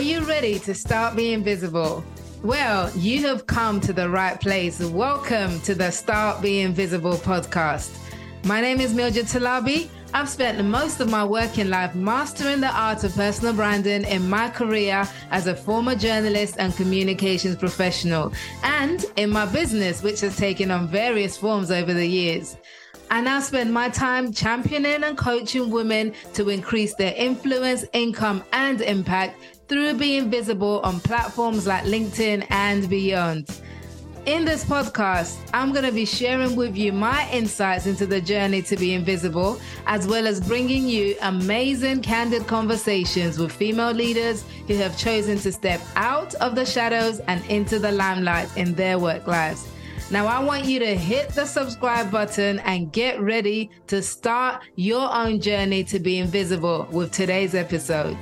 Are you ready to start being visible? Well, you have come to the right place. Welcome to the Start Being Visible podcast. My name is Mildred Talabi. I've spent most of my working life mastering the art of personal branding in my career as a former journalist and communications professional, and in my business, which has taken on various forms over the years. I now spend my time championing and coaching women to increase their influence, income, and impact through being visible on platforms like LinkedIn and beyond. In this podcast, I'm going to be sharing with you my insights into the journey to be invisible, as well as bringing you amazing, candid conversations with female leaders who have chosen to step out of the shadows and into the limelight in their work lives. Now, I want you to hit the subscribe button and get ready to start your own journey to be invisible with today's episode.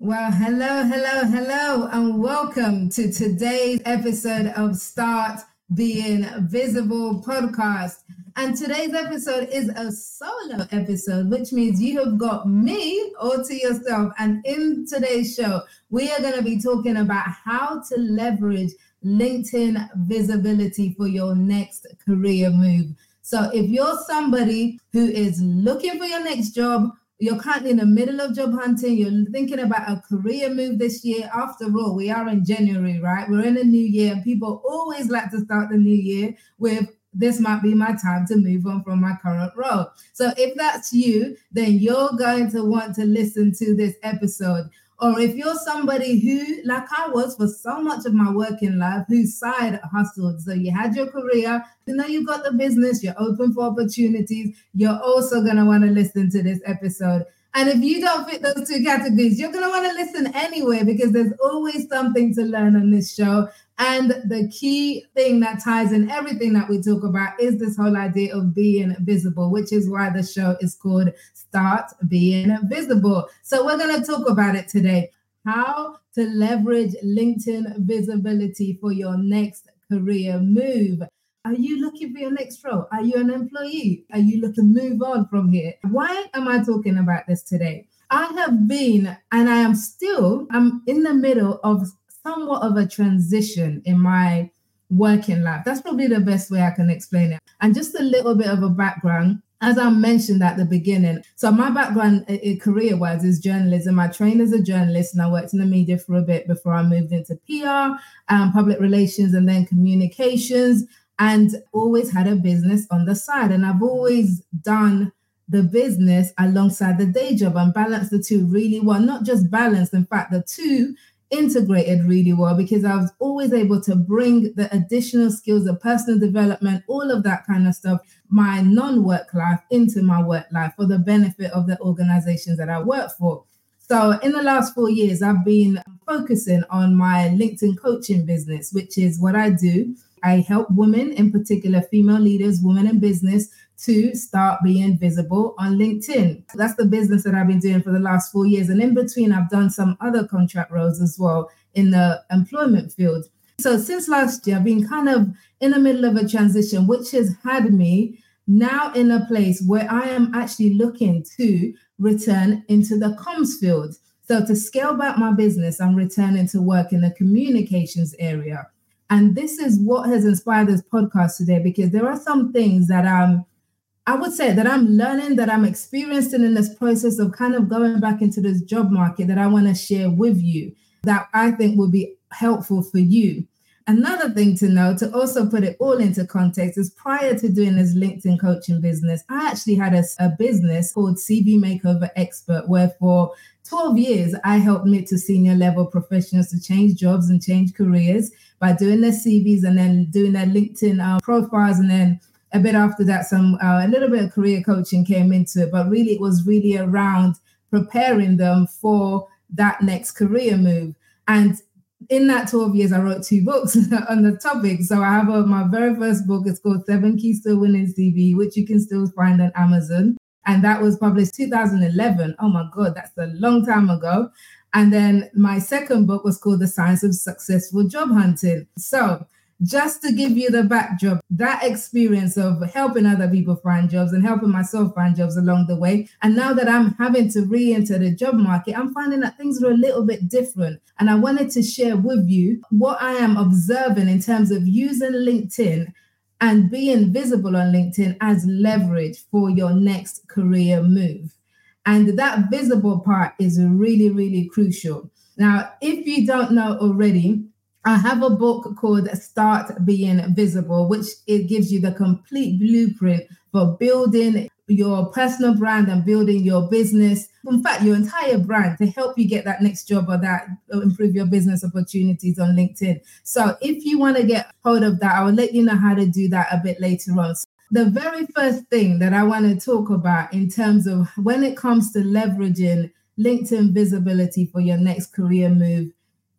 Well, hello, hello, hello, and welcome to today's episode of Start Being Visible podcast. And today's episode is a solo episode, which means you have got me all to yourself. And in today's show, we are going to be talking about how to leverage LinkedIn visibility for your next career move. So if you're somebody who is looking for your next job, you're currently in the middle of job hunting, you're thinking about a career move this year. After all, we are in January, right? We're in a new year, people always like to start the new year with this might be my time to move on from my current role. So if that's you, then you're going to want to listen to this episode. Or if you're somebody who, like I was for so much of my working life, who side hustled. So you had your career, you know you got the business, you're open for opportunities, you're also going to want to listen to this episode. And if you don't fit those two categories, you're going to want to listen anyway because there's always something to learn on this show. And the key thing that ties in everything that we talk about is this whole idea of being visible, which is why the show is called Start Being Visible. So we're going to talk about it today how to leverage LinkedIn visibility for your next career move. Are you looking for your next role? Are you an employee? Are you looking to move on from here? Why am I talking about this today? I have been and I am still I'm in the middle of somewhat of a transition in my working life. That's probably the best way I can explain it. And just a little bit of a background. As I mentioned at the beginning, so my background career wise is journalism. I trained as a journalist and I worked in the media for a bit before I moved into PR, um, public relations, and then communications, and always had a business on the side. And I've always done the business alongside the day job and balance the two really well. Not just balance, in fact, the two integrated really well because I was always able to bring the additional skills of personal development, all of that kind of stuff, my non work life into my work life for the benefit of the organizations that I work for. So, in the last four years, I've been focusing on my LinkedIn coaching business, which is what I do. I help women, in particular female leaders, women in business, to start being visible on LinkedIn. That's the business that I've been doing for the last four years. And in between, I've done some other contract roles as well in the employment field. So since last year, I've been kind of in the middle of a transition, which has had me now in a place where I am actually looking to return into the comms field. So to scale back my business, I'm returning to work in the communications area. And this is what has inspired this podcast today because there are some things that I'm I would say that I'm learning, that I'm experiencing in this process of kind of going back into this job market that I want to share with you that I think will be helpful for you. Another thing to know, to also put it all into context, is prior to doing this LinkedIn coaching business, I actually had a, a business called CV Makeover Expert, where for 12 years I helped mid to senior level professionals to change jobs and change careers by doing their CVs and then doing their LinkedIn uh, profiles and then a bit after that, some uh, a little bit of career coaching came into it, but really it was really around preparing them for that next career move. And in that 12 years, I wrote two books on the topic. So I have a, my very first book. It's called Seven Keys to Winning CV, which you can still find on Amazon. And that was published 2011. Oh my God, that's a long time ago. And then my second book was called The Science of Successful Job Hunting. So just to give you the backdrop, that experience of helping other people find jobs and helping myself find jobs along the way. And now that I'm having to re enter the job market, I'm finding that things are a little bit different. And I wanted to share with you what I am observing in terms of using LinkedIn and being visible on LinkedIn as leverage for your next career move. And that visible part is really, really crucial. Now, if you don't know already, I have a book called Start Being Visible, which it gives you the complete blueprint for building your personal brand and building your business. In fact, your entire brand to help you get that next job or that or improve your business opportunities on LinkedIn. So if you want to get hold of that, I will let you know how to do that a bit later on. The very first thing that I want to talk about in terms of when it comes to leveraging LinkedIn visibility for your next career move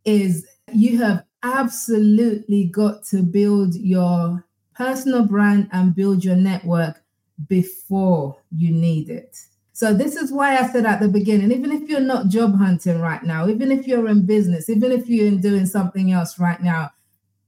is you have absolutely got to build your personal brand and build your network before you need it. So, this is why I said at the beginning even if you're not job hunting right now, even if you're in business, even if you're doing something else right now,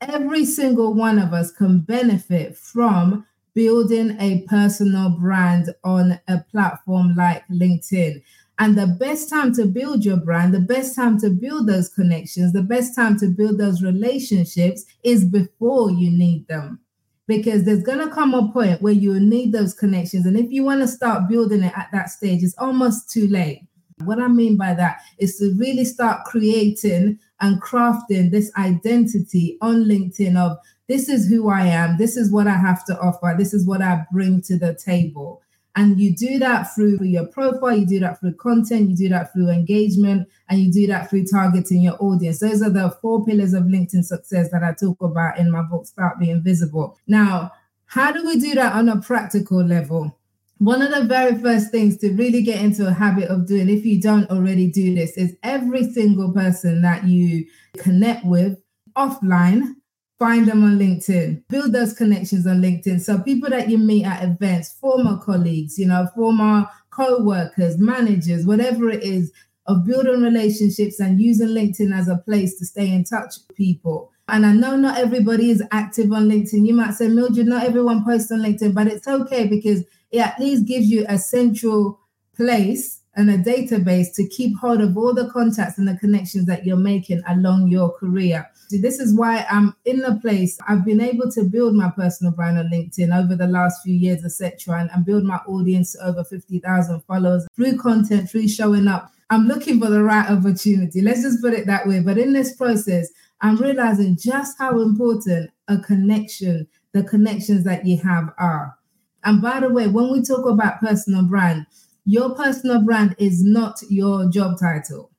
every single one of us can benefit from building a personal brand on a platform like LinkedIn. And the best time to build your brand, the best time to build those connections, the best time to build those relationships is before you need them. Because there's going to come a point where you need those connections. And if you want to start building it at that stage, it's almost too late. What I mean by that is to really start creating and crafting this identity on LinkedIn of this is who I am, this is what I have to offer, this is what I bring to the table. And you do that through your profile, you do that through content, you do that through engagement, and you do that through targeting your audience. Those are the four pillars of LinkedIn success that I talk about in my book, Start Being Visible. Now, how do we do that on a practical level? One of the very first things to really get into a habit of doing, if you don't already do this, is every single person that you connect with offline find them on LinkedIn, build those connections on LinkedIn. So people that you meet at events, former colleagues, you know, former co-workers, managers, whatever it is, of building relationships and using LinkedIn as a place to stay in touch with people. And I know not everybody is active on LinkedIn. You might say, Mildred, not everyone posts on LinkedIn, but it's okay because it at least gives you a central place and a database to keep hold of all the contacts and the connections that you're making along your career. This is why I'm in the place. I've been able to build my personal brand on LinkedIn over the last few years, etc., and, and build my audience to over 50,000 followers through content, through showing up. I'm looking for the right opportunity. Let's just put it that way. But in this process, I'm realizing just how important a connection, the connections that you have are. And by the way, when we talk about personal brand, your personal brand is not your job title.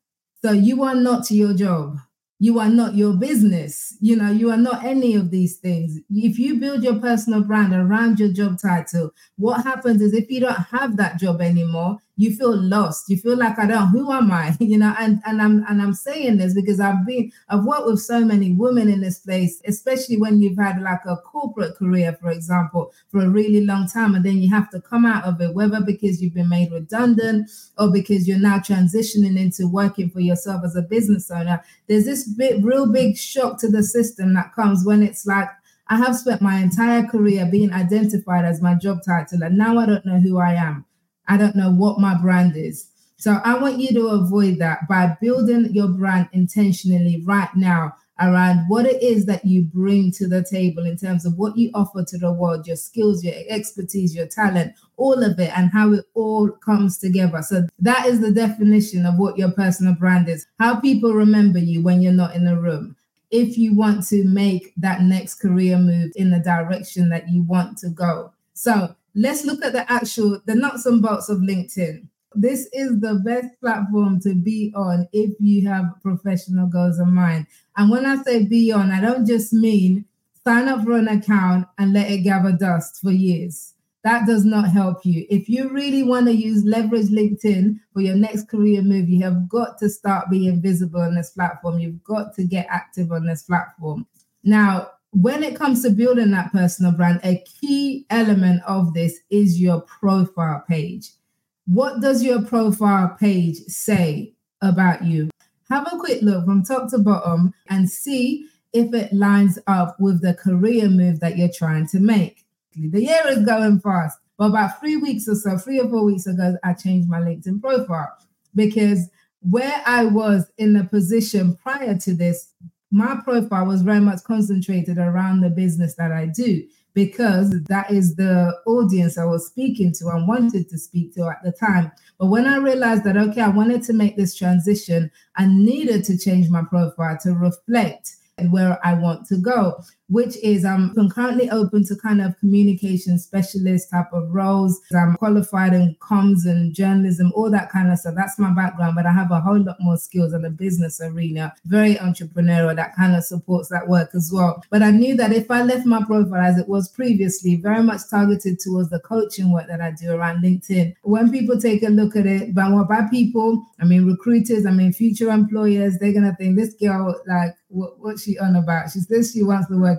So you are not your job you are not your business. You know, you are not any of these things. If you build your personal brand around your job title, what happens is if you don't have that job anymore, you feel lost. You feel like I don't, who am I? You know, and, and I'm and I'm saying this because I've been I've worked with so many women in this place, especially when you've had like a corporate career, for example, for a really long time, and then you have to come out of it, whether because you've been made redundant or because you're now transitioning into working for yourself as a business owner. There's this real big shock to the system that comes when it's like I have spent my entire career being identified as my job title, and now I don't know who I am. I don't know what my brand is. So I want you to avoid that by building your brand intentionally right now around what it is that you bring to the table in terms of what you offer to the world, your skills, your expertise, your talent, all of it, and how it all comes together. So that is the definition of what your personal brand is. How people remember you when you're not in the room. If you want to make that next career move in the direction that you want to go. So let's look at the actual the nuts and bolts of LinkedIn. This is the best platform to be on if you have professional goals in mind. And when I say be on, I don't just mean sign up for an account and let it gather dust for years. That does not help you. If you really want to use leverage LinkedIn for your next career move, you have got to start being visible on this platform. You've got to get active on this platform. Now, when it comes to building that personal brand, a key element of this is your profile page. What does your profile page say about you? Have a quick look from top to bottom and see if it lines up with the career move that you're trying to make. The year is going fast, but about three weeks or so, three or four weeks ago, I changed my LinkedIn profile because where I was in the position prior to this, my profile was very much concentrated around the business that I do because that is the audience I was speaking to and wanted to speak to at the time. But when I realized that, okay, I wanted to make this transition, I needed to change my profile to reflect where I want to go, which is um, I'm currently open to kind of communication specialist type of roles. I'm qualified in comms and journalism, all that kind of stuff. That's my background, but I have a whole lot more skills in the business arena, very entrepreneurial, that kind of supports that work as well. But I knew that if I left my profile as it was previously, very much targeted towards the coaching work that I do around LinkedIn, when people take a look at it, but what by people, I mean recruiters, I mean future employers, they're gonna think this girl like what, what's she on about? She says she wants to work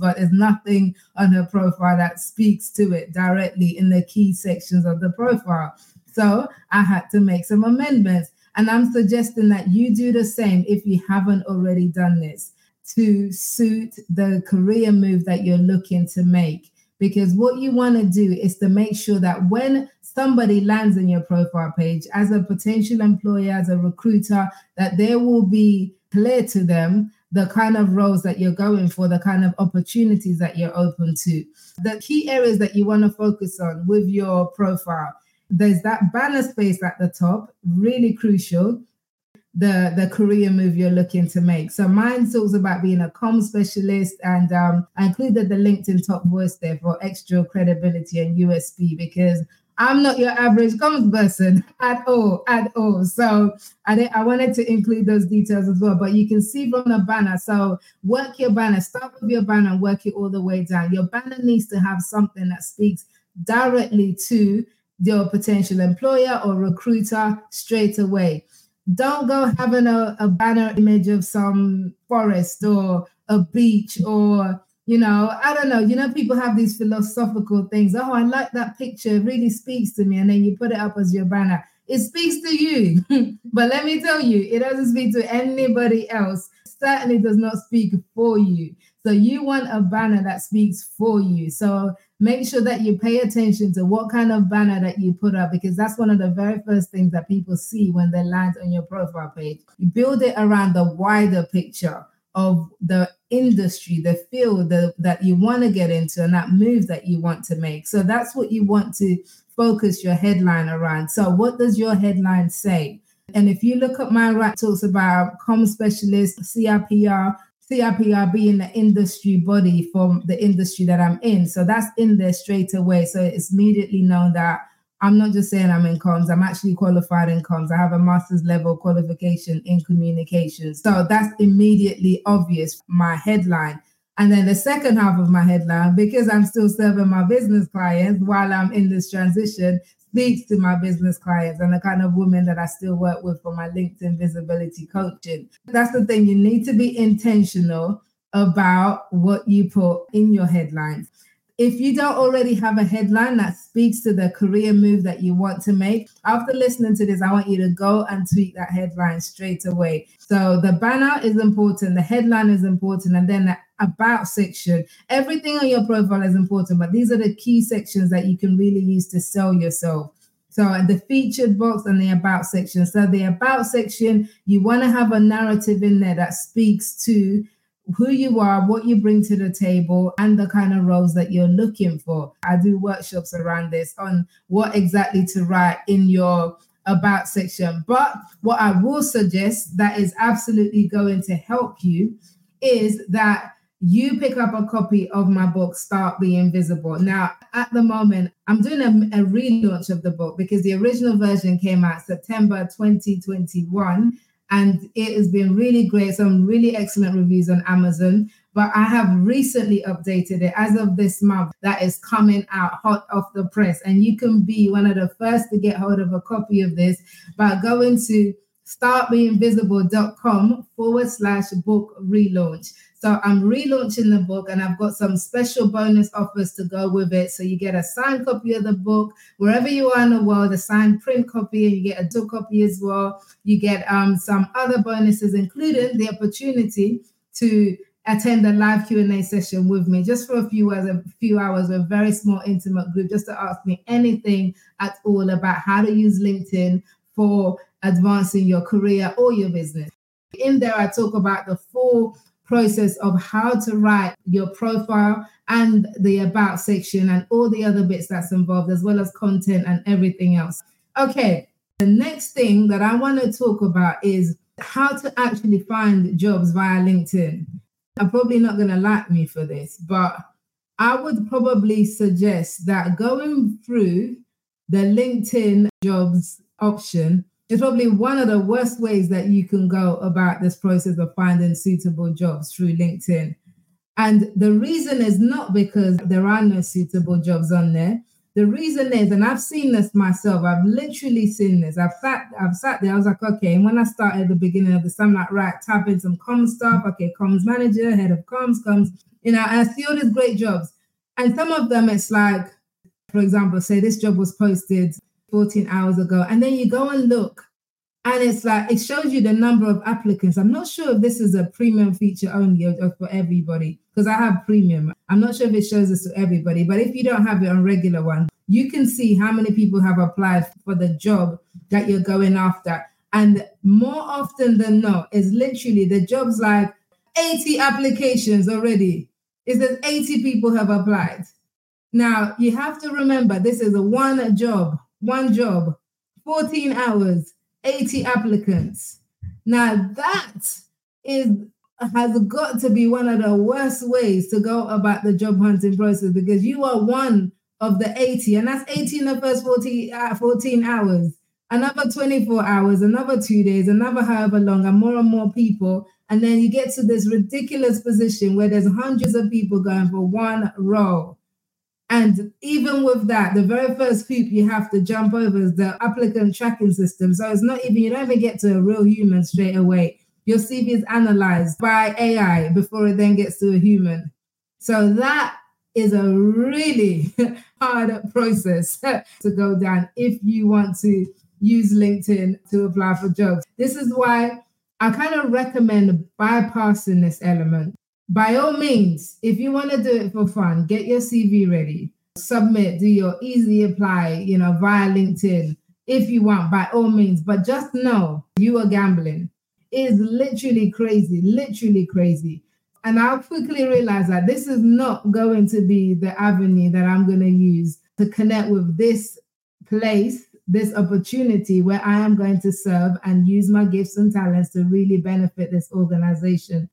but there's nothing on her profile that speaks to it directly in the key sections of the profile. So I had to make some amendments. And I'm suggesting that you do the same if you haven't already done this to suit the career move that you're looking to make. Because what you want to do is to make sure that when somebody lands in your profile page as a potential employer, as a recruiter, that there will be clear to them the kind of roles that you're going for, the kind of opportunities that you're open to. The key areas that you want to focus on with your profile. There's that banner space at the top, really crucial. The, the career move you're looking to make. So mine talks about being a com specialist, and um, I included the LinkedIn top voice there for extra credibility and USP because I'm not your average comms person at all, at all. So I, I wanted to include those details as well. But you can see from the banner. So work your banner, start with your banner and work it all the way down. Your banner needs to have something that speaks directly to your potential employer or recruiter straight away. Don't go having a, a banner image of some forest or a beach or you know, I don't know. You know, people have these philosophical things. Oh, I like that picture. It really speaks to me. And then you put it up as your banner. It speaks to you. but let me tell you, it doesn't speak to anybody else. certainly does not speak for you. So you want a banner that speaks for you. So make sure that you pay attention to what kind of banner that you put up because that's one of the very first things that people see when they land on your profile page. You build it around the wider picture of the industry, the field that, that you want to get into, and that move that you want to make. So that's what you want to focus your headline around. So, what does your headline say? And if you look at my right, talks about com specialist, CIPR, CIPR being the industry body from the industry that I'm in. So that's in there straight away. So it's immediately known that I'm not just saying I'm in comms, I'm actually qualified in comms. I have a master's level qualification in communications. So that's immediately obvious, my headline. And then the second half of my headline, because I'm still serving my business clients while I'm in this transition, speaks to my business clients and the kind of women that I still work with for my LinkedIn visibility coaching. That's the thing, you need to be intentional about what you put in your headlines if you don't already have a headline that speaks to the career move that you want to make, after listening to this, I want you to go and tweak that headline straight away. So the banner is important, the headline is important, and then the about section. Everything on your profile is important, but these are the key sections that you can really use to sell yourself. So the featured box and the about section. So the about section, you want to have a narrative in there that speaks to who you are, what you bring to the table, and the kind of roles that you're looking for. I do workshops around this on what exactly to write in your about section. But what I will suggest that is absolutely going to help you is that you pick up a copy of my book, Start Being Visible. Now, at the moment, I'm doing a, a relaunch of the book because the original version came out September 2021 and it has been really great. Some really excellent reviews on Amazon. But I have recently updated it as of this month. That is coming out hot off the press, and you can be one of the first to get hold of a copy of this by going to startbeingvisible.com forward slash book relaunch. So I'm relaunching the book and I've got some special bonus offers to go with it. So you get a signed copy of the book wherever you are in the world, a signed print copy, and you get a book copy as well. You get um, some other bonuses, including the opportunity to attend a live Q&A session with me just for a few hours, a few hours, with a very small intimate group, just to ask me anything at all about how to use LinkedIn for advancing your career or your business. In there, I talk about the full process of how to write your profile and the about section and all the other bits that's involved, as well as content and everything else. Okay, the next thing that I want to talk about is how to actually find jobs via LinkedIn. I'm probably not going to like me for this, but I would probably suggest that going through the LinkedIn jobs option is probably one of the worst ways that you can go about this process of finding suitable jobs through LinkedIn. And the reason is not because there are no suitable jobs on there. The reason is, and I've seen this myself, I've literally seen this. I've sat, I've sat there, I was like, okay. And when I started at the beginning of this, I'm like, right, type in some comms stuff. Okay, comms manager, head of comms, comms, you know, and I see all these great jobs. And some of them, it's like, for example, say this job was posted 14 hours ago. And then you go and look, and it's like it shows you the number of applicants. I'm not sure if this is a premium feature only or, or for everybody because I have premium. I'm not sure if it shows this to everybody, but if you don't have it on regular one, you can see how many people have applied for the job that you're going after. And more often than not, is literally the job's like 80 applications already. Is that 80 people have applied? Now you have to remember this is a one job, one job, 14 hours, 80 applicants. Now that is has got to be one of the worst ways to go about the job hunting process because you are one of the 80, and that's 80 in the first 40, uh, 14 hours, another 24 hours, another two days, another however long, and more and more people. And then you get to this ridiculous position where there's hundreds of people going for one role. And even with that, the very first hoop you have to jump over is the applicant tracking system. So it's not even, you don't even get to a real human straight away. Your CV is analyzed by AI before it then gets to a human. So that is a really hard process to go down if you want to use LinkedIn to apply for jobs. This is why I kind of recommend bypassing this element by all means, if you want to do it for fun, get your CV ready, submit, do your easy apply, you know, via LinkedIn if you want, by all means. But just know you are gambling. It is literally crazy, literally crazy. And I'll quickly realized that this is not going to be the avenue that I'm going to use to connect with this place, this opportunity where I am going to serve and use my gifts and talents to really benefit this organization.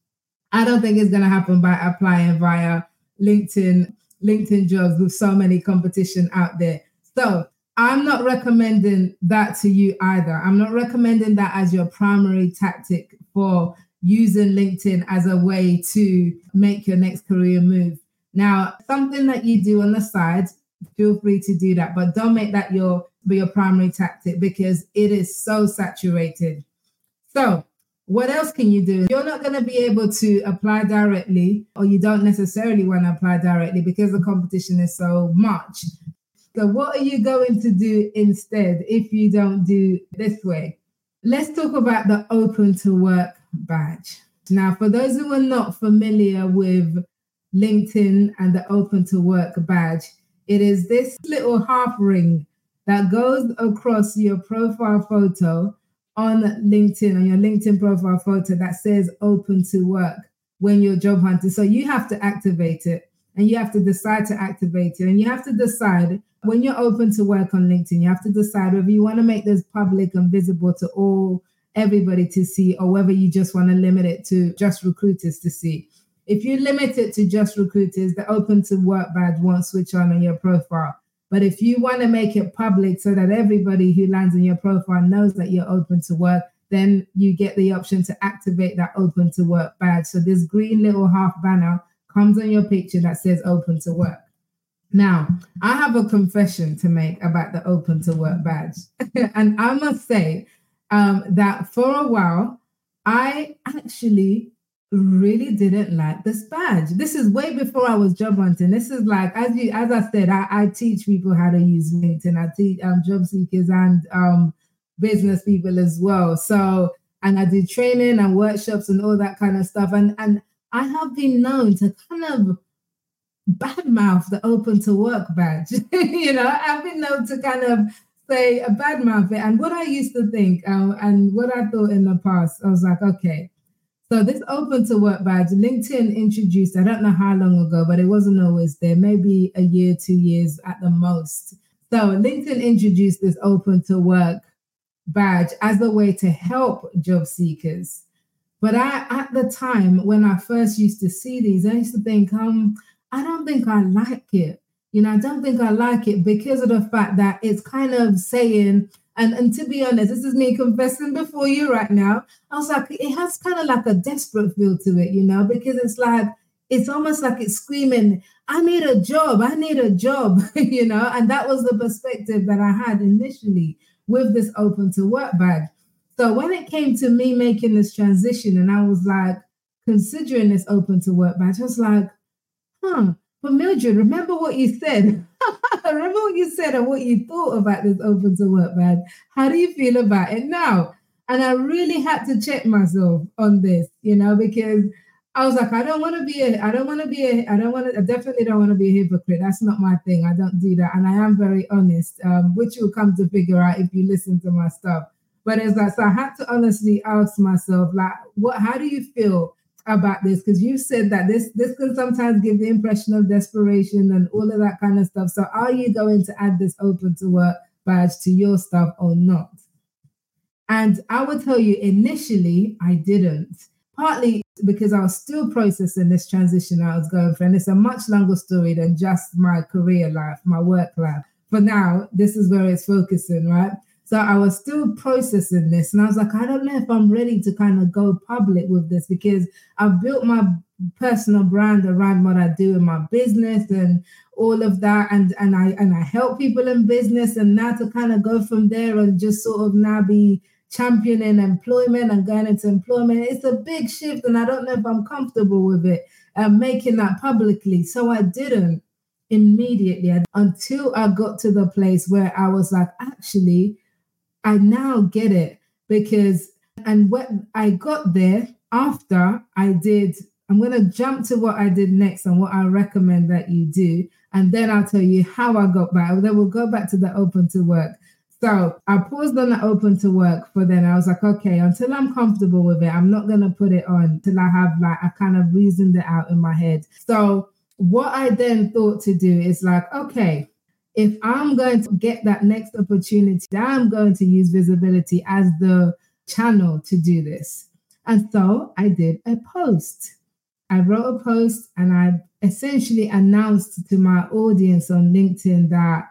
I don't think it's going to happen by applying via LinkedIn, LinkedIn jobs with so many competition out there. So I'm not recommending that to you either. I'm not recommending that as your primary tactic for using LinkedIn as a way to make your next career move. Now, something that you do on the side, feel free to do that, but don't make that your your primary tactic because it is so saturated. So, what else can you do? You're not going to be able to apply directly, or you don't necessarily want to apply directly because the competition is so much. So, what are you going to do instead if you don't do this way? Let's talk about the open to work badge. Now, for those who are not familiar with LinkedIn and the open to work badge, it is this little half ring that goes across your profile photo on LinkedIn, on your LinkedIn profile photo that says open to work when you're job hunting. So you have to activate it and you have to decide to activate it. And you have to decide when you're open to work on LinkedIn, you have to decide whether you want to make this public and visible to all everybody to see or whether you just want to limit it to just recruiters to see. If you limit it to just recruiters, the open to work badge won't switch on in your profile. But if you want to make it public so that everybody who lands in your profile knows that you're open to work, then you get the option to activate that open to work badge. So this green little half banner comes on your picture that says open to work. Now, I have a confession to make about the open to work badge. and I must say um, that for a while, I actually really didn't like this badge. This is way before I was job hunting. This is like as you as I said, I, I teach people how to use LinkedIn. I teach um, job seekers and um, business people as well. So and I do training and workshops and all that kind of stuff. And and I have been known to kind of badmouth the open to work badge. you know, I've been known to kind of say a badmouth it. And what I used to think uh, and what I thought in the past, I was like, okay, so this open to work badge, LinkedIn introduced, I don't know how long ago, but it wasn't always there, maybe a year, two years at the most. So LinkedIn introduced this open to work badge as a way to help job seekers. But I, at the time when I first used to see these, I used to think, um, I don't think I like it. You know, I don't think I like it because of the fact that it's kind of saying, and, and to be honest, this is me confessing before you right now. I was like, it has kind of like a desperate feel to it, you know, because it's like, it's almost like it's screaming, I need a job, I need a job, you know, and that was the perspective that I had initially with this open to work bag. So when it came to me making this transition and I was like considering this open to work badge, I was like, huh, but Mildred, remember what you said. Remember what you said and what you thought about this open to work badge. How do you feel about it now? And I really had to check myself on this, you know, because I was like, I don't want to be a, I don't want to be a, I don't want to, I definitely don't want to be a hypocrite. That's not my thing. I don't do that. And I am very honest, um, which you'll come to figure out if you listen to my stuff. But it's like, so I had to honestly ask myself, like, what, how do you feel about this? Because you said that this, this can sometimes give the impression of desperation and all of that kind of stuff. So are you going to add this open to work badge to your stuff or not? And I will tell you, initially, I didn't partly because I was still processing this transition I was going through. And it's a much longer story than just my career life, my work life. For now, this is where it's focusing, right? So I was still processing this. And I was like, I don't know if I'm ready to kind of go public with this because I've built my personal brand around what I do in my business and all of that. And and I and I help people in business. And now to kind of go from there and just sort of now be championing employment and going into employment. It's a big shift, and I don't know if I'm comfortable with it and making that publicly. So I didn't immediately until I got to the place where I was like, actually, I now get it because, and what I got there after I did, I'm going to jump to what I did next and what I recommend that you do. And then I'll tell you how I got back. Then we'll go back to the open to work. So I paused on the open to work for then. I was like, okay, until I'm comfortable with it, I'm not gonna put it on till I have like I kind of reasoned it out in my head. So what I then thought to do is like, okay, if I'm going to get that next opportunity, I'm going to use visibility as the channel to do this. And so I did a post. I wrote a post and I essentially announced to my audience on LinkedIn that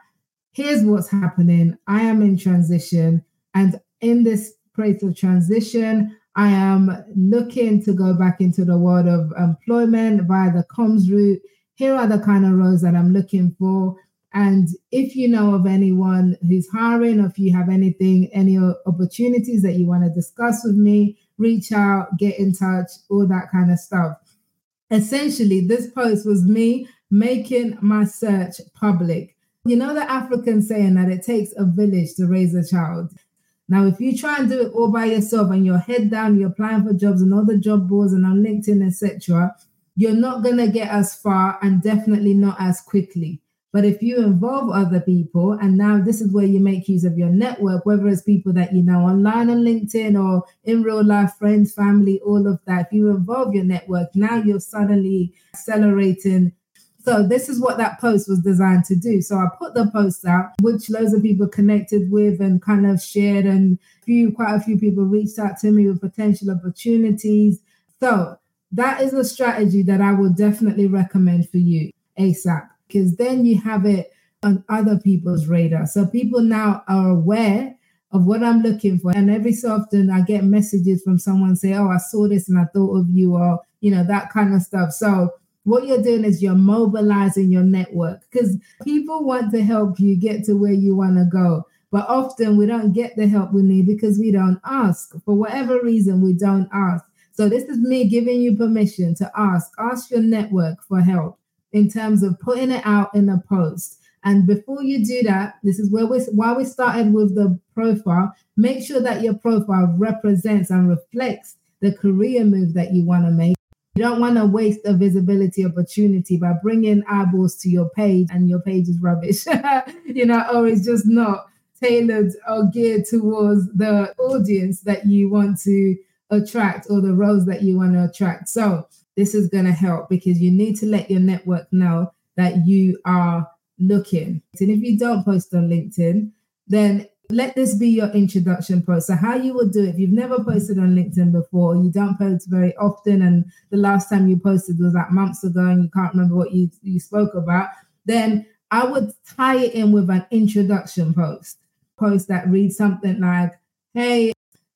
here's what's happening. I am in transition. And in this place of transition, I am looking to go back into the world of employment via the comms route. Here are the kind of roles that I'm looking for. And if you know of anyone who's hiring, or if you have anything, any opportunities that you want to discuss with me, reach out, get in touch, all that kind of stuff. Essentially, this post was me making my search public. You know the African saying that it takes a village to raise a child. Now, if you try and do it all by yourself and you're head down, you're applying for jobs and all the job boards and on LinkedIn, etc., you're not going to get as far and definitely not as quickly. But if you involve other people, and now this is where you make use of your network, whether it's people that you know online on LinkedIn or in real life, friends, family, all of that, if you involve your network, now you're suddenly accelerating so this is what that post was designed to do. So I put the post out, which loads of people connected with and kind of shared, and few quite a few people reached out to me with potential opportunities. So that is a strategy that I would definitely recommend for you ASAP, because then you have it on other people's radar. So people now are aware of what I'm looking for. And every so often I get messages from someone say, Oh, I saw this and I thought of you, or you know, that kind of stuff. So what you're doing is you're mobilizing your network because people want to help you get to where you want to go. But often we don't get the help we need because we don't ask. For whatever reason, we don't ask. So this is me giving you permission to ask. Ask your network for help in terms of putting it out in a post. And before you do that, this is where we why we started with the profile. Make sure that your profile represents and reflects the career move that you want to make You don't want to waste a visibility opportunity by bringing eyeballs to your page and your page is rubbish, you know, or it's just not tailored or geared towards the audience that you want to attract or the roles that you want to attract. So, this is going to help because you need to let your network know that you are looking. And if you don't post on LinkedIn, then let this be your introduction post. So, how you will do it, if you've never posted on LinkedIn before, you don't post very often, and the last time you posted was like months ago and you can't remember what you, you spoke about, then I would tie it in with an introduction post. Post that reads something like, Hey,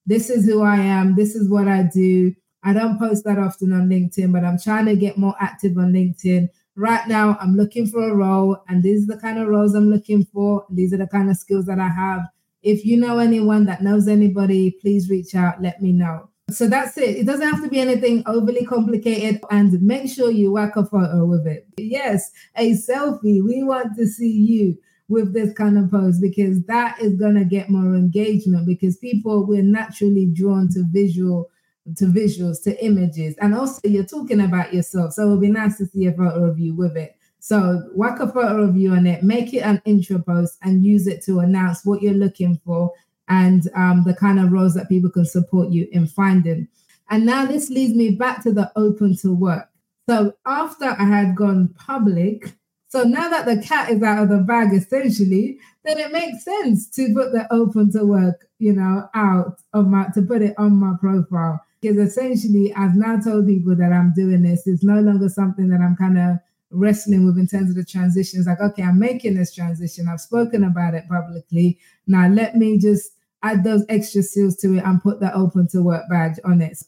this is who I am, this is what I do. I don't post that often on LinkedIn, but I'm trying to get more active on LinkedIn right now I'm looking for a role and these are the kind of roles I'm looking for. These are the kind of skills that I have. If you know anyone that knows anybody, please reach out, let me know. So that's it. It doesn't have to be anything overly complicated and make sure you whack a photo with it. Yes, a selfie. We want to see you with this kind of post because that is going to get more engagement because people we're naturally drawn to visual to visuals, to images, and also you're talking about yourself. So it would be nice to see a photo of you with it. So whack a photo of you on it, make it an intro post, and use it to announce what you're looking for and um, the kind of roles that people can support you in finding. And now this leads me back to the open to work. So after I had gone public, so now that the cat is out of the bag, essentially, then it makes sense to put the open to work, you know, out of my to put it on my profile because essentially I've now told people that I'm doing this. It's no longer something that I'm kind of wrestling with in terms of the transitions. Like, okay, I'm making this transition. I've spoken about it publicly. Now let me just add those extra seals to it and put the open to work badge on it.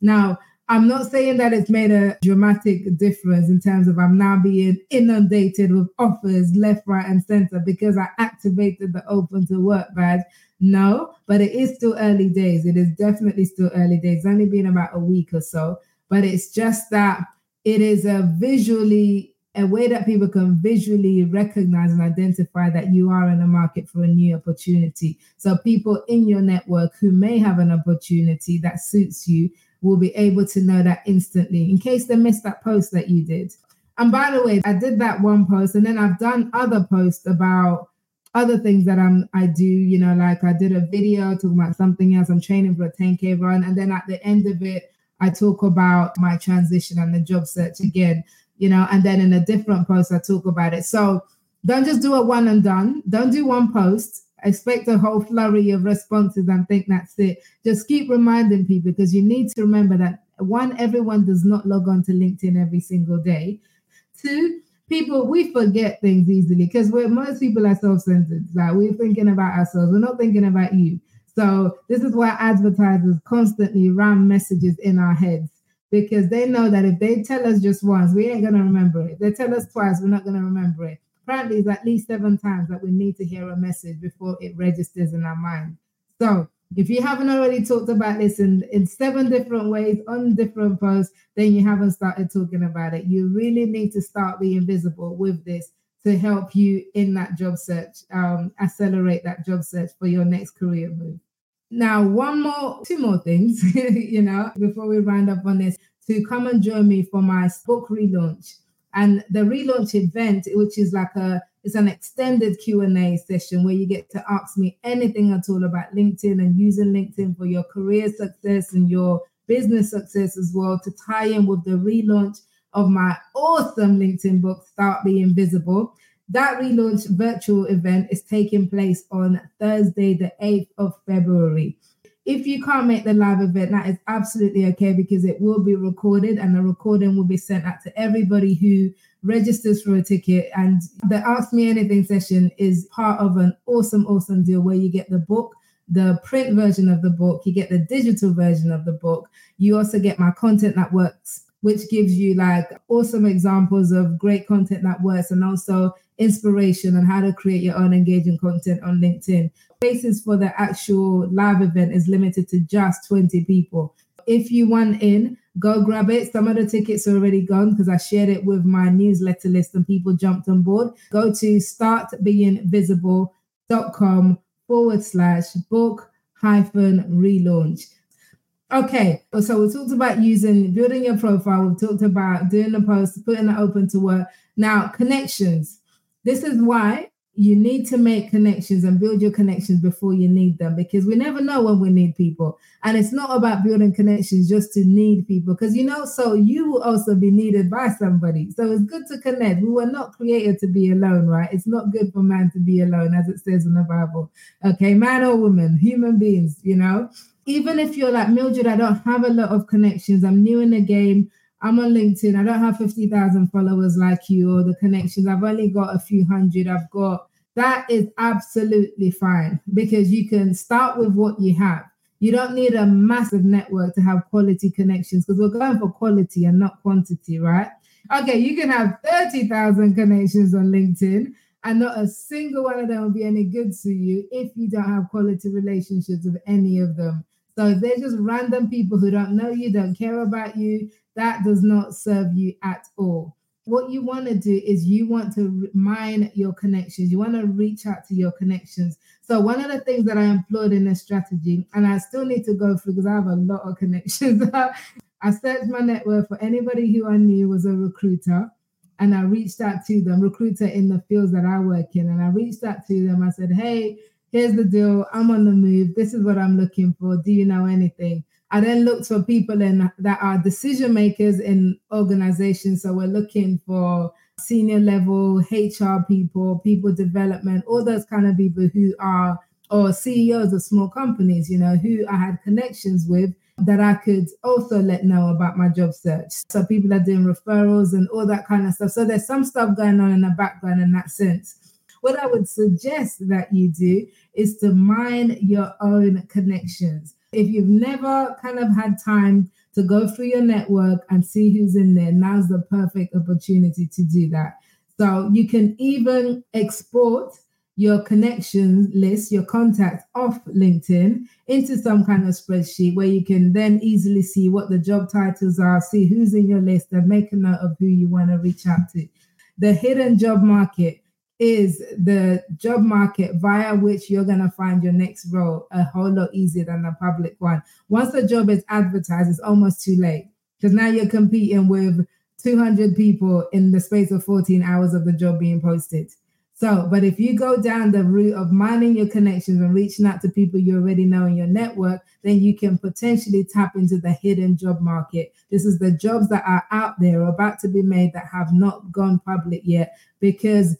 Now, I'm not saying that it's made a dramatic difference in terms of I'm now being inundated with offers left, right, and center because I activated the open to work badge. No, but it is still early days. It is definitely still early days. It's only been about a week or so, but it's just that it is a visually a way that people can visually recognize and identify that you are in the market for a new opportunity. So people in your network who may have an opportunity that suits you will be able to know that instantly in case they missed that post that you did. And by the way, I did that one post and then I've done other posts about other things that I'm I do, you know, like I did a video talking about something else. I'm training for a 10k run, and then at the end of it, I talk about my transition and the job search again, you know, and then in a different post I talk about it. So don't just do a one and done. Don't do one post. Expect a whole flurry of responses and think that's it. Just keep reminding people because you need to remember that one, everyone does not log on to LinkedIn every single day. Two, people we forget things easily because we're most people are self-centered. Like we're thinking about ourselves, we're not thinking about you. So this is why advertisers constantly ram messages in our heads because they know that if they tell us just once, we ain't gonna remember it. They tell us twice, we're not gonna remember it. Apparently, it's at least seven times that we need to hear a message before it registers in our mind. So if you haven't already talked about this in, in seven different ways on different posts, then you haven't started talking about it. You really need to start being visible with this to help you in that job search, um, accelerate that job search for your next career move. Now, one more, two more things, you know, before we round up on this, to come and join me for my book relaunch. And the relaunch event, which is like a it's an extended Q&A session where you get to ask me anything at all about LinkedIn and using LinkedIn for your career success and your business success as well to tie in with the relaunch of my awesome LinkedIn book, Start Being Visible. That relaunch virtual event is taking place on Thursday, the 8th of February. If you can't make the live event, that is absolutely okay because it will be recorded and the recording will be sent out to everybody who registers for a ticket. And the Ask Me Anything session is part of an awesome, awesome deal where you get the book, the print version of the book, you get the digital version of the book. You also get my content that works, which gives you like awesome examples of great content that works and also inspiration on how to create your own engaging content on LinkedIn. Places for the actual live event is limited to just 20 people. If you want in, go grab it. Some of the tickets are already gone because I shared it with my newsletter list and people jumped on board. Go to startbeingvisible.com forward slash book hyphen relaunch. Okay, so we talked about using building your profile. We've talked about doing the post, putting it open to work. Now, connections. This is why you need to make connections and build your connections before you need them because we never know when we need people. And it's not about building connections just to need people because you know, so you will also be needed by somebody. So it's good to connect. We were not created to be alone, right? It's not good for man to be alone, as it says in the Bible. Okay, man or woman, human beings, you know. Even if you're like Mildred, I don't have a lot of connections. I'm new in the game. I'm on LinkedIn. I don't have 50,000 followers like you or the connections. I've only got a few hundred. I've got that is absolutely fine because you can start with what you have. You don't need a massive network to have quality connections because we're going for quality and not quantity, right? Okay, you can have 30,000 connections on LinkedIn and not a single one of them will be any good to you if you don't have quality relationships with any of them. So if they're just random people who don't know you, don't care about you, that does not serve you at all. What you want to do is you want to mine your connections. You want to reach out to your connections. So one of the things that I employed in this strategy, and I still need to go through because I have a lot of connections. I searched my network for anybody who I knew was a recruiter and I reached out to them, recruiter in the fields that I work in, and I reached out to them. I said, Hey, here's the deal. I'm on the move. This is what I'm looking for. Do you know anything? I then looked for people in that are decision makers in organizations. So we're looking for senior level HR people, people development, all those kind of people who are or CEOs of small companies, you know, who I had connections with that I could also let know about my job search. So people are doing referrals and all that kind of stuff. So there's some stuff going on in the background in that sense. What I would suggest that you do is to mine your own connections. If you've never kind of had time to go through your network and see who's in there, now's the perfect opportunity to do that. So you can even export your connections list, your contacts off LinkedIn into some kind of spreadsheet where you can then easily see what the job titles are, see who's in your list, and make a note of who you want to reach out to. The hidden job market is the job market via which you're going to find your next role a whole lot easier than the public one. Once the job is advertised, it's almost too late because now you're competing with 200 people in the space of 14 hours of the job being posted. So, but if you go down the route of mining your connections and reaching out to people you already know in your network, then you can potentially tap into the hidden job market. This is the jobs that are out there about to be made that have not gone public yet because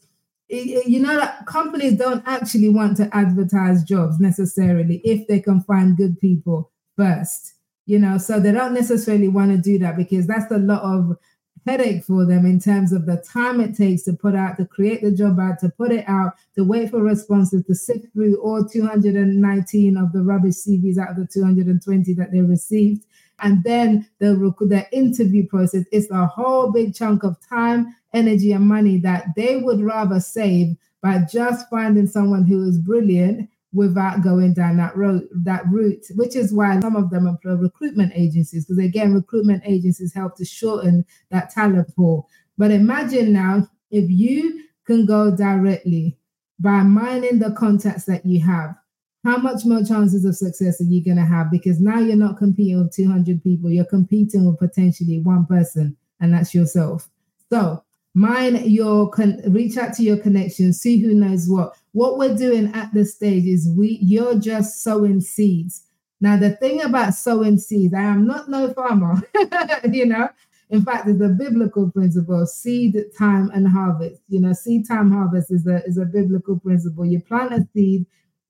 you know that companies don't actually want to advertise jobs necessarily if they can find good people first you know? So they don't necessarily want to do that because that's a lot of headache for them in terms of the time it takes to put out to create the job ad to put it out to wait for responses to sift through all 219 of the rubbish cvs out of the 220 that they received. And then the the interview process is a whole big chunk of time energy and money that they would rather save by just finding someone who is brilliant without going down that road that route which is why some of them employ recruitment agencies because again recruitment agencies help to shorten that talent pool. But imagine now if you can go directly by mining the contacts that you have how much more chances of success are you going to have? Because now you're not competing with 200 people you're competing with potentially one person and that's yourself. So mine your con- reach out to your connections see who knows what. What we're doing at this stage is we you're just sowing seeds. Now the thing about sowing seeds i am not no farmer you know. In fact it's a biblical principle seed time and harvest. You know seed time harvest is a is a biblical principle. You plant a seed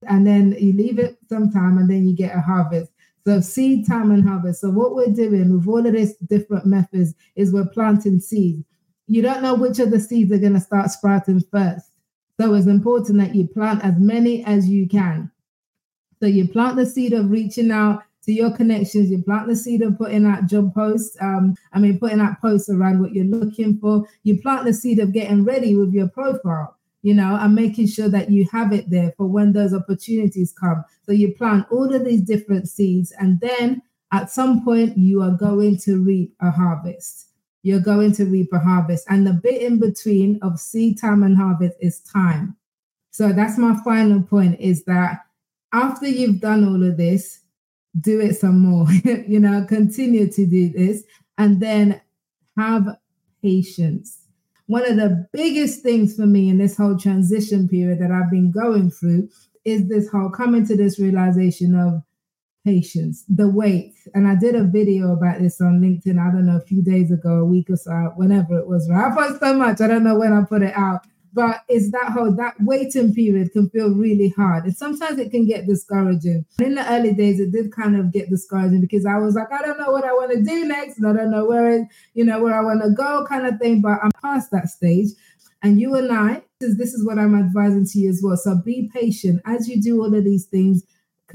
and then you leave it some time and then you get a harvest. So seed time and harvest. So what we're doing with all of these different methods is we're planting seeds you don't know which of the seeds are going to start sprouting first. So it's important that you plant as many as you can. So you plant the seed of reaching out to your connections. You plant the seed of putting out job posts. Um, I mean, putting out posts around what you're looking for. You plant the seed of getting ready with your profile, you know, and making sure that you have it there for when those opportunities come. So you plant all of these different seeds, and then at some point you are going to reap a harvest you're going to reap a harvest. And the bit in between of seed time and harvest is time. So that's my final point is that after you've done all of this, do it some more. you know, continue to do this and then have patience. One of the biggest things for me in this whole transition period that I've been going through is this whole coming to this realization of patience, the wait. And I did a video about this on LinkedIn, I don't know, a few days ago, a week or so, whenever it was. Right? I post so much, I don't know when I put it out. But it's that whole that waiting period can feel really hard. And sometimes it can get discouraging. In the early days, it did kind of get discouraging because I was like, I don't know what I want to do next, and I don't know where it, you know, where I want to go, kind of thing. But I'm past that stage. And you and I, this is what I'm advising to you as well. So be patient as you do all of these things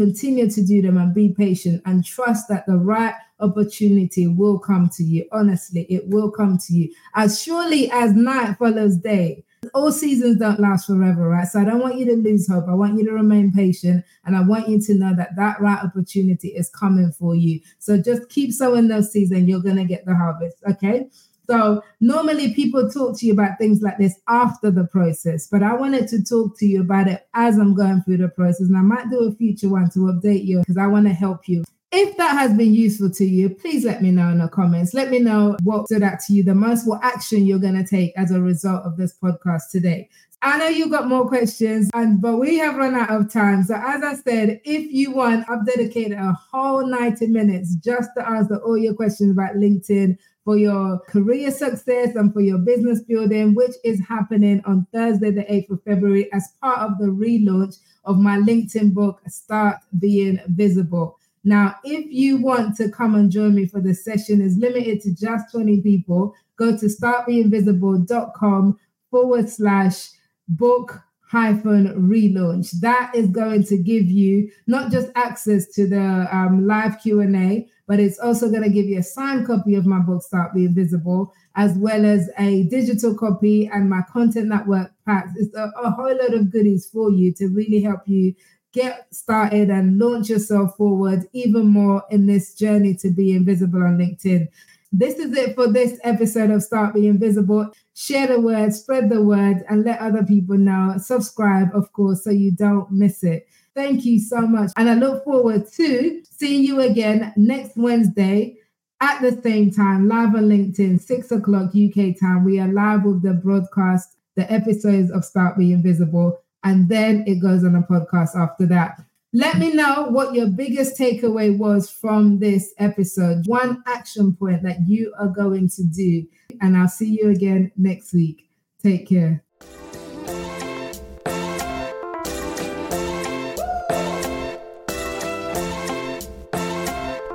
continue to do them and be patient and trust that the right opportunity will come to you. Honestly, it will come to you. As surely as night follows day, all seasons don't last forever, right? So I don't want you to lose hope. I want you to remain patient and I want you to know that that right opportunity is coming for you. So just keep sowing those seeds and you're going to get the harvest, okay? So normally people talk to you about things like this after the process, but I wanted to talk to you about it as I'm going through the process. And I might do a future one to update you because I want to help you. If that has been useful to you, please let me know in the comments. Let me know what stood out to you the most, what action you're going to take as a result of this podcast today. I know you got more questions, and but we have run out of time. So as I said, if you want, I've dedicated a whole 90 minutes just to answer all your questions about LinkedIn, for your career success and for your business building, which is happening on Thursday, the 8th of February, as part of the relaunch of my LinkedIn book, Start Being Visible. Now, if you want to come and join me for the session, is limited to just 20 people. Go to startbeingvisible.com forward slash book hyphen relaunch. That is going to give you not just access to the um, live Q&A, but it's also going to give you a signed copy of my book, Start Being Visible, as well as a digital copy and my content network packs. It's a, a whole lot of goodies for you to really help you get started and launch yourself forward even more in this journey to be invisible on LinkedIn. This is it for this episode of Start Being Visible. Share the word, spread the word, and let other people know. Subscribe, of course, so you don't miss it. Thank you so much. And I look forward to seeing you again next Wednesday at the same time, live on LinkedIn, six o'clock UK time. We are live with the broadcast, the episodes of Start Being Visible, and then it goes on a podcast after that. Let me know what your biggest takeaway was from this episode. One action point that you are going to do. And I'll see you again next week. Take care.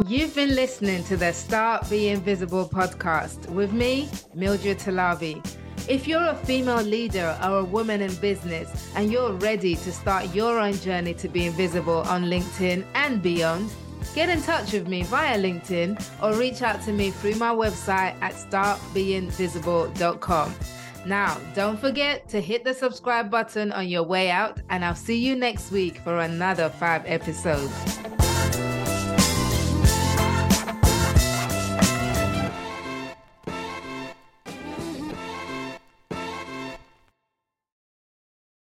You've been listening to the Start Being Visible podcast with me, Mildred Talabi. If you're a female leader or a woman in business and you're ready to start your own journey to being visible on LinkedIn and beyond, get in touch with me via LinkedIn or reach out to me through my website at startbeingvisible.com. Now, don't forget to hit the subscribe button on your way out, and I'll see you next week for another five episodes.